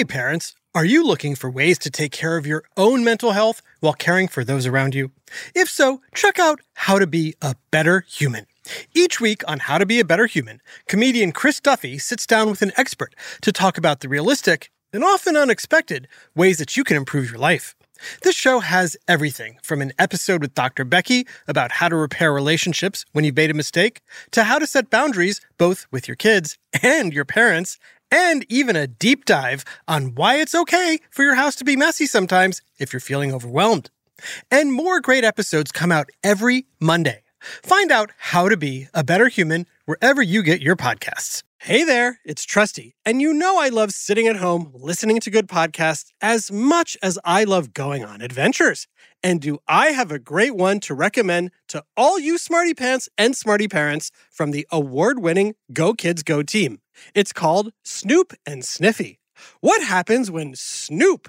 Hey, parents, are you looking for ways to take care of your own mental health while caring for those around you? If so, check out How to Be a Better Human. Each week on How to Be a Better Human, comedian Chris Duffy sits down with an expert to talk about the realistic and often unexpected ways that you can improve your life. This show has everything from an episode with Dr. Becky about how to repair relationships when you've made a mistake, to how to set boundaries both with your kids and your parents, and even a deep dive on why it's okay for your house to be messy sometimes if you're feeling overwhelmed. And more great episodes come out every Monday. Find out how to be a better human wherever you get your podcasts. Hey there, it's Trusty, and you know I love sitting at home listening to good podcasts as much as I love going on adventures. And do I have a great one to recommend to all you smarty pants and smarty parents from the award winning Go Kids Go team? It's called Snoop and Sniffy. What happens when Snoop,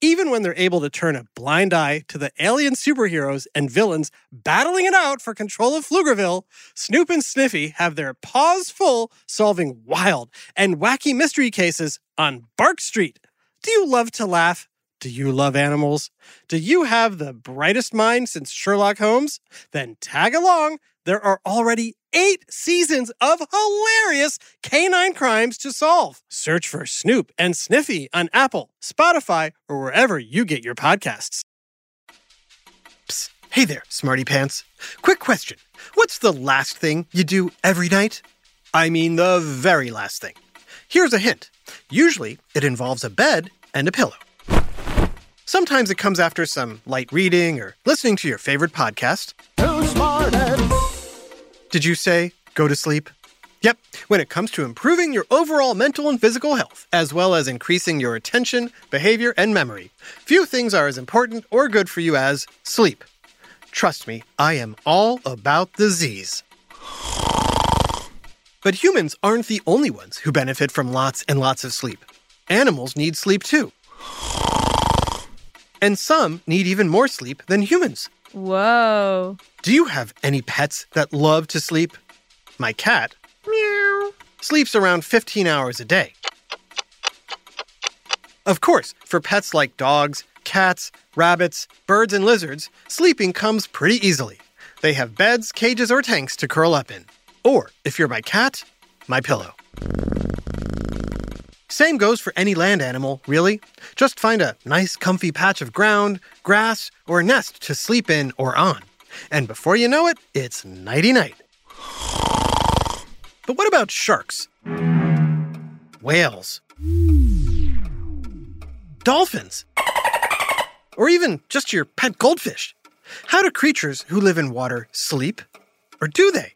Even when they're able to turn a blind eye to the alien superheroes and villains battling it out for control of Pflugerville, Snoop and Sniffy have their paws full solving wild and wacky mystery cases on Bark Street. Do you love to laugh? Do you love animals? Do you have the brightest mind since Sherlock Holmes? Then tag along. There are already eight seasons of hilarious canine crimes to solve. Search for Snoop and Sniffy on Apple, Spotify, or wherever you get your podcasts. Psst. Hey there, smarty pants. Quick question What's the last thing you do every night? I mean, the very last thing. Here's a hint usually, it involves a bed and a pillow. Sometimes it comes after some light reading or listening to your favorite podcast. Did you say go to sleep? Yep, when it comes to improving your overall mental and physical health, as well as increasing your attention, behavior, and memory, few things are as important or good for you as sleep. Trust me, I am all about the Z's. But humans aren't the only ones who benefit from lots and lots of sleep. Animals need sleep too. And some need even more sleep than humans. Whoa. Do you have any pets that love to sleep? My cat, meow, sleeps around 15 hours a day. Of course, for pets like dogs, cats, rabbits, birds, and lizards, sleeping comes pretty easily. They have beds, cages, or tanks to curl up in. Or, if you're my cat, my pillow. Same goes for any land animal, really. Just find a nice, comfy patch of ground, grass, or a nest to sleep in or on. And before you know it, it's nighty night. But what about sharks? Whales? Dolphins? Or even just your pet goldfish? How do creatures who live in water sleep? Or do they?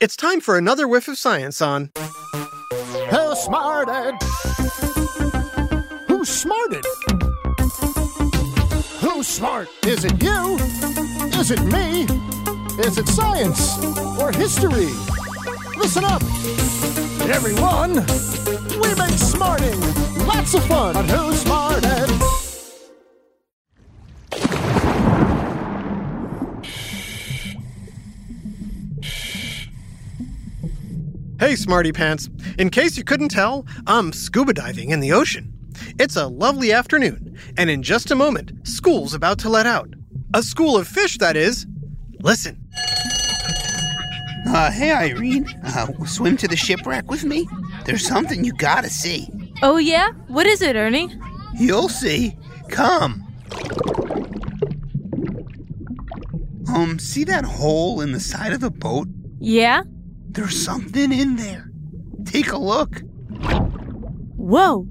It's time for another whiff of science on Who smarted? Who smarted? Who's smart? Is it you? Is it me? Is it science or history? Listen up, everyone. We make smarting lots of fun on Who Smarted. Hey, Smarty Pants. In case you couldn't tell, I'm scuba diving in the ocean. It's a lovely afternoon, and in just a moment, school's about to let out. A school of fish, that is. Listen. Uh, hey, Irene. Uh, swim to the shipwreck with me? There's something you gotta see. Oh, yeah? What is it, Ernie? You'll see. Come. Um, see that hole in the side of the boat? Yeah? There's something in there. Take a look. Whoa.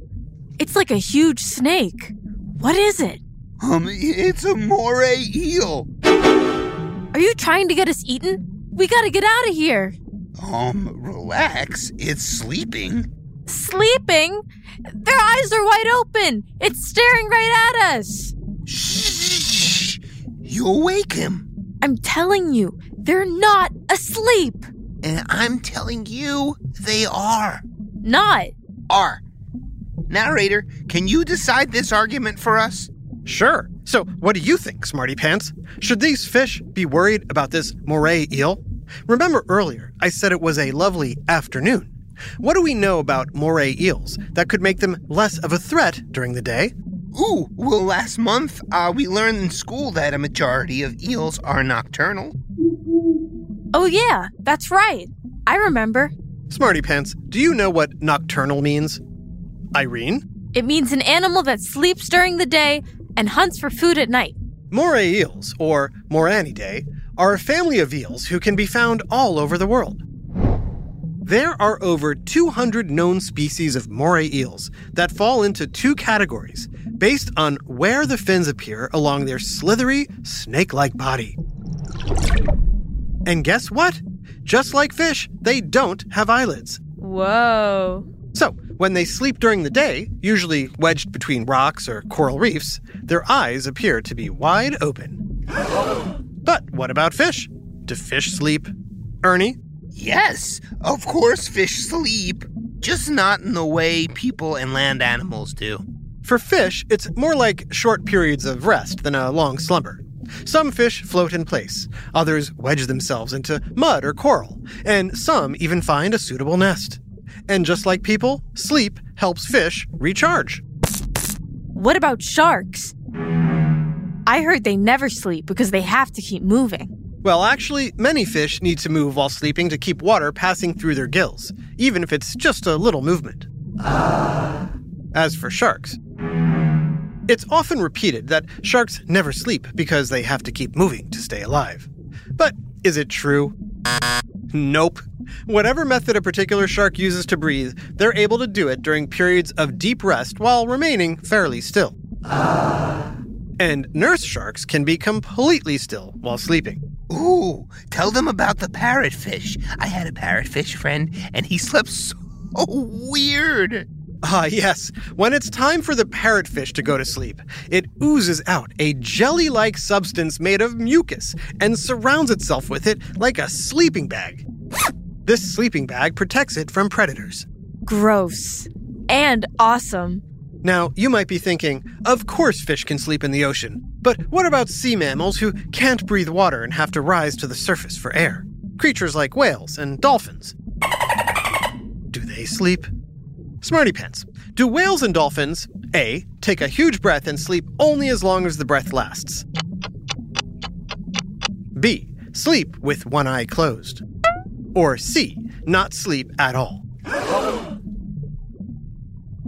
It's like a huge snake. What is it? Um, it's a moray eel. Are you trying to get us eaten? We gotta get out of here. Um, relax. It's sleeping. Sleeping? Their eyes are wide open. It's staring right at us. Shh! You'll wake him. I'm telling you, They're not asleep. And I'm telling you, they are. Not. Are. Narrator, can you decide this argument for us? Sure. So, what do you think, Smarty Pants? Should these fish be worried about this moray eel? Remember earlier, I said it was a lovely afternoon. What do we know about moray eels that could make them less of a threat during the day? Ooh, well, last month uh, we learned in school that a majority of eels are nocturnal. Oh, yeah, that's right. I remember. Smarty Pants, do you know what nocturnal means? Irene? It means an animal that sleeps during the day and hunts for food at night. Moray eels, or Muraenidae, are a family of eels who can be found all over the world. There are over 200 known species of moray eels that fall into two categories based on where the fins appear along their slithery, snake like body. And guess what? Just like fish, they don't have eyelids. Whoa. So, when they sleep during the day, usually wedged between rocks or coral reefs, their eyes appear to be wide open. But what about fish? Do fish sleep? Ernie? Yes, of course fish sleep, just not in the way people and land animals do. For fish, it's more like short periods of rest than a long slumber. Some fish float in place, others wedge themselves into mud or coral, and some even find a suitable nest. And just like people, sleep helps fish recharge. What about sharks? I heard they never sleep because they have to keep moving. Well, actually, many fish need to move while sleeping to keep water passing through their gills, even if it's just a little movement. As for sharks, it's often repeated that sharks never sleep because they have to keep moving to stay alive. But is it true? Nope. Whatever method a particular shark uses to breathe, they're able to do it during periods of deep rest while remaining fairly still. And nurse sharks can be completely still while sleeping. Ooh, tell them about the parrotfish. I had a parrotfish friend, and he slept so weird. Ah, yes. When it's time for the parrotfish to go to sleep, it oozes out a jelly like substance made of mucus and surrounds itself with it like a sleeping bag. This sleeping bag protects it from predators. Gross. And awesome. Now, you might be thinking, of course fish can sleep in the ocean, but what about sea mammals who can't breathe water and have to rise to the surface for air? Creatures like whales and dolphins. Do they sleep? Smarty Pants. Do whales and dolphins A. Take a huge breath and sleep only as long as the breath lasts? B. Sleep with one eye closed? Or C. Not sleep at all?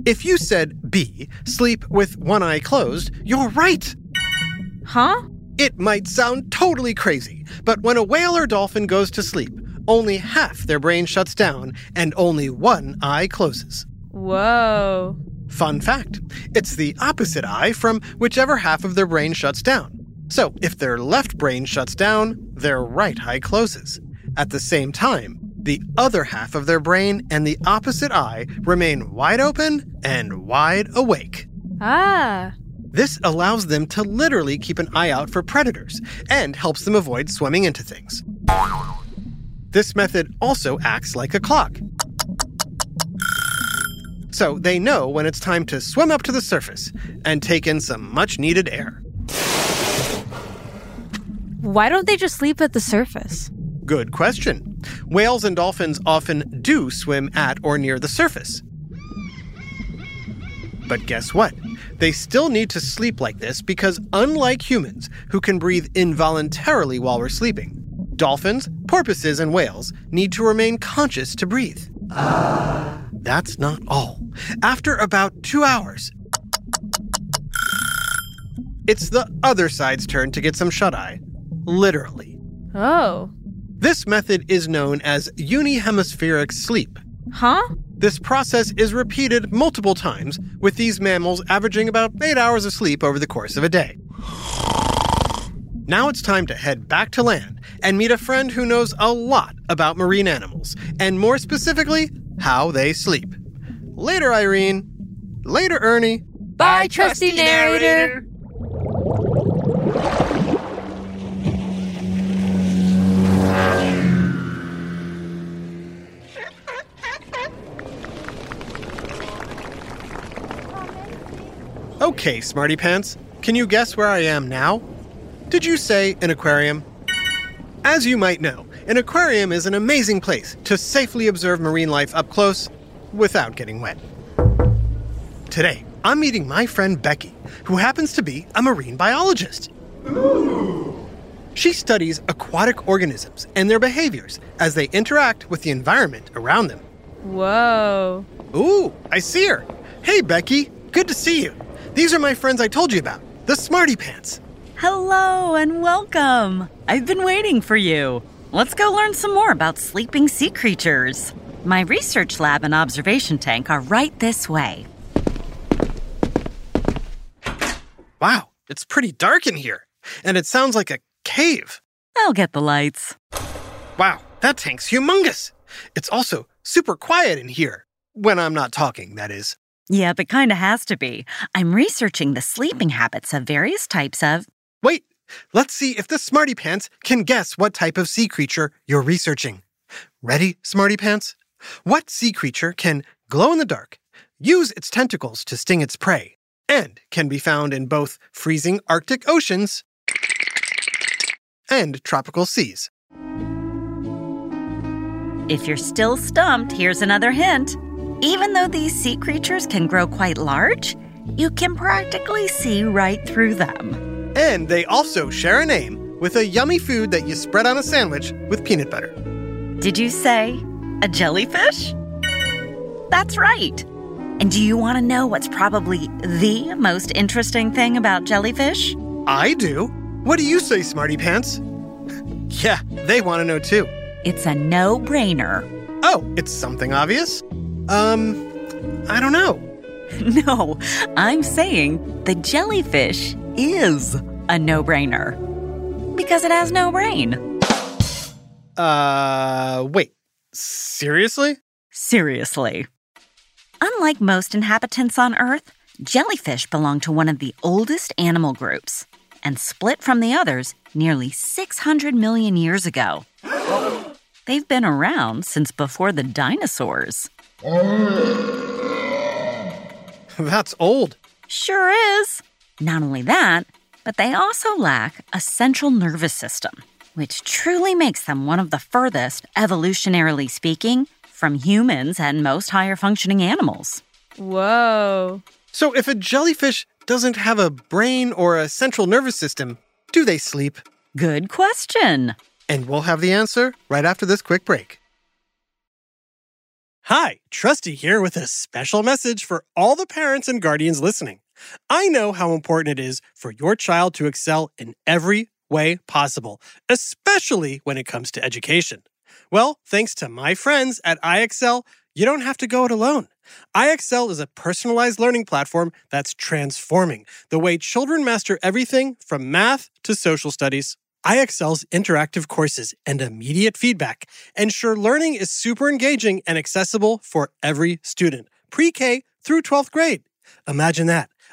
If you said B. Sleep with one eye closed, you're right. Huh? It might sound totally crazy, but when a whale or dolphin goes to sleep, only half their brain shuts down and only one eye closes. Whoa. Fun fact it's the opposite eye from whichever half of their brain shuts down. So if their left brain shuts down, their right eye closes. At the same time, the other half of their brain and the opposite eye remain wide open and wide awake. Ah. This allows them to literally keep an eye out for predators and helps them avoid swimming into things. This method also acts like a clock. So they know when it's time to swim up to the surface and take in some much needed air. Why don't they just sleep at the surface? Good question. Whales and dolphins often do swim at or near the surface. But guess what? They still need to sleep like this because, unlike humans, who can breathe involuntarily while we're sleeping, dolphins, porpoises, and whales need to remain conscious to breathe. That's not all. After about two hours, it's the other side's turn to get some shut eye. Literally. Oh. This method is known as unihemispheric sleep. Huh? This process is repeated multiple times, with these mammals averaging about 8 hours of sleep over the course of a day. Now it's time to head back to land and meet a friend who knows a lot about marine animals, and more specifically, how they sleep. Later, Irene. Later, Ernie. Bye, Bye trusty, narrator. narrator. Okay, Smarty Pants, can you guess where I am now? Did you say an aquarium? As you might know, an aquarium is an amazing place to safely observe marine life up close without getting wet. Today, I'm meeting my friend Becky, who happens to be a marine biologist. She studies aquatic organisms and their behaviors as they interact with the environment around them. Whoa. Ooh, I see her. Hey, Becky, good to see you. These are my friends I told you about, the Smarty Pants. Hello and welcome. I've been waiting for you. Let's go learn some more about sleeping sea creatures. My research lab and observation tank are right this way. Wow, it's pretty dark in here, and it sounds like a cave. I'll get the lights. Wow, that tank's humongous. It's also super quiet in here. When I'm not talking, that is. Yeah, but kinda has to be. I'm researching the sleeping habits of various types of. Wait, let's see if the Smarty Pants can guess what type of sea creature you're researching. Ready, Smarty Pants? What sea creature can glow in the dark, use its tentacles to sting its prey, and can be found in both freezing Arctic oceans and tropical seas? If you're still stumped, here's another hint. Even though these sea creatures can grow quite large, you can practically see right through them. And they also share a name with a yummy food that you spread on a sandwich with peanut butter. Did you say a jellyfish? That's right. And do you want to know what's probably the most interesting thing about jellyfish? I do. What do you say, Smarty Pants? yeah, they want to know too. It's a no brainer. Oh, it's something obvious? Um, I don't know. No, I'm saying the jellyfish is a no brainer because it has no brain. Uh, wait. Seriously? Seriously. Unlike most inhabitants on Earth, jellyfish belong to one of the oldest animal groups and split from the others nearly 600 million years ago. They've been around since before the dinosaurs. That's old. Sure is. Not only that, but they also lack a central nervous system, which truly makes them one of the furthest, evolutionarily speaking, from humans and most higher functioning animals. Whoa. So if a jellyfish doesn't have a brain or a central nervous system, do they sleep? Good question. And we'll have the answer right after this quick break. Hi, Trusty here with a special message for all the parents and guardians listening. I know how important it is for your child to excel in every way possible, especially when it comes to education. Well, thanks to my friends at IXL, you don't have to go it alone. IXL is a personalized learning platform that's transforming the way children master everything from math to social studies. IXL's interactive courses and immediate feedback ensure learning is super engaging and accessible for every student, pre K through 12th grade. Imagine that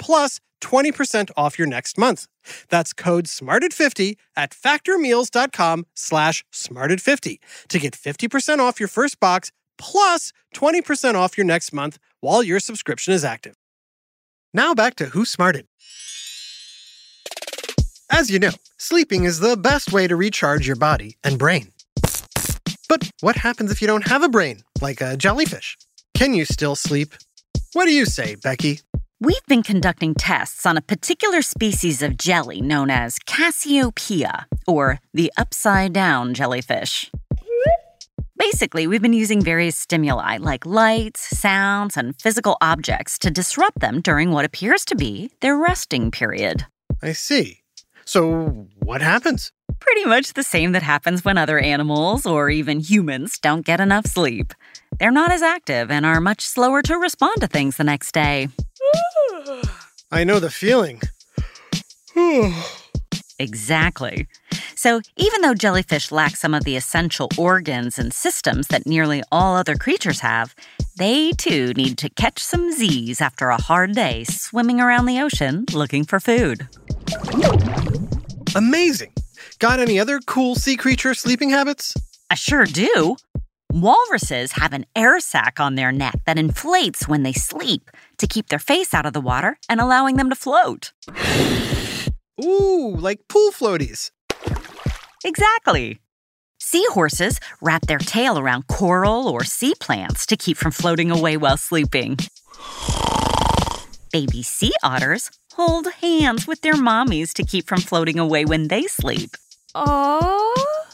plus 20% off your next month. That's code SMARTED50 at factormeals.com slash SMARTED50 to get 50% off your first box plus 20% off your next month while your subscription is active. Now back to Who Smarted. As you know, sleeping is the best way to recharge your body and brain. But what happens if you don't have a brain, like a jellyfish? Can you still sleep? What do you say, Becky? We've been conducting tests on a particular species of jelly known as Cassiopeia, or the upside down jellyfish. Basically, we've been using various stimuli like lights, sounds, and physical objects to disrupt them during what appears to be their resting period. I see. So, what happens? Pretty much the same that happens when other animals or even humans don't get enough sleep. They're not as active and are much slower to respond to things the next day. I know the feeling. Exactly. So, even though jellyfish lack some of the essential organs and systems that nearly all other creatures have, they too need to catch some Z's after a hard day swimming around the ocean looking for food. Amazing. Got any other cool sea creature sleeping habits? I sure do. Walruses have an air sac on their neck that inflates when they sleep to keep their face out of the water and allowing them to float. Ooh, like pool floaties. Exactly. Seahorses wrap their tail around coral or sea plants to keep from floating away while sleeping. Baby sea otters hold hands with their mommies to keep from floating away when they sleep. Oh.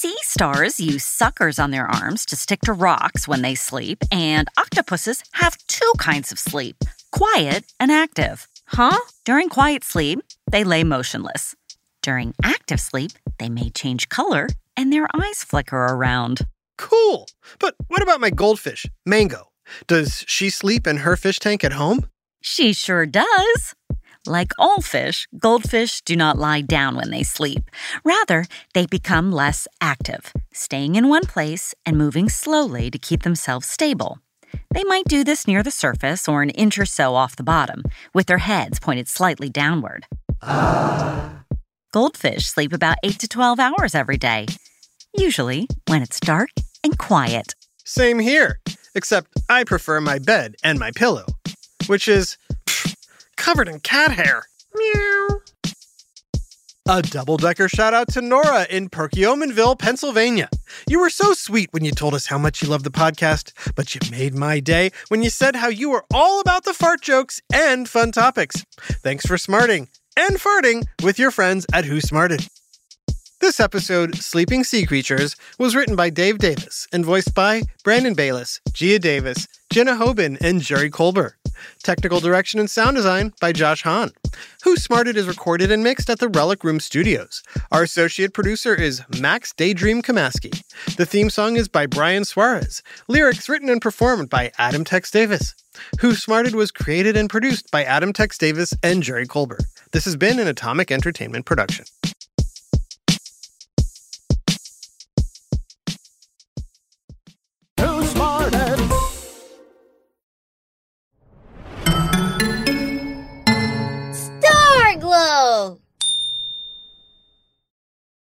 Sea stars use suckers on their arms to stick to rocks when they sleep, and octopuses have two kinds of sleep quiet and active. Huh? During quiet sleep, they lay motionless. During active sleep, they may change color and their eyes flicker around. Cool. But what about my goldfish, Mango? Does she sleep in her fish tank at home? She sure does. Like all fish, goldfish do not lie down when they sleep. Rather, they become less active, staying in one place and moving slowly to keep themselves stable. They might do this near the surface or an inch or so off the bottom, with their heads pointed slightly downward. Goldfish sleep about 8 to 12 hours every day, usually when it's dark and quiet. Same here, except I prefer my bed and my pillow, which is covered in cat hair. Meow. A double decker shout out to Nora in Perkiomenville, Pennsylvania. You were so sweet when you told us how much you love the podcast, but you made my day when you said how you were all about the fart jokes and fun topics. Thanks for smarting and farting with your friends at Who Smarted. This episode, Sleeping Sea Creatures, was written by Dave Davis and voiced by Brandon Bayless, Gia Davis, Jenna Hoban, and Jerry Kolber. Technical direction and sound design by Josh Hahn. Who Smarted is recorded and mixed at the Relic Room Studios. Our associate producer is Max Daydream Kamaski. The theme song is by Brian Suarez. Lyrics written and performed by Adam Tex Davis. Who Smarted was created and produced by Adam Tex Davis and Jerry Kolber. This has been an Atomic Entertainment production. Who Smarted?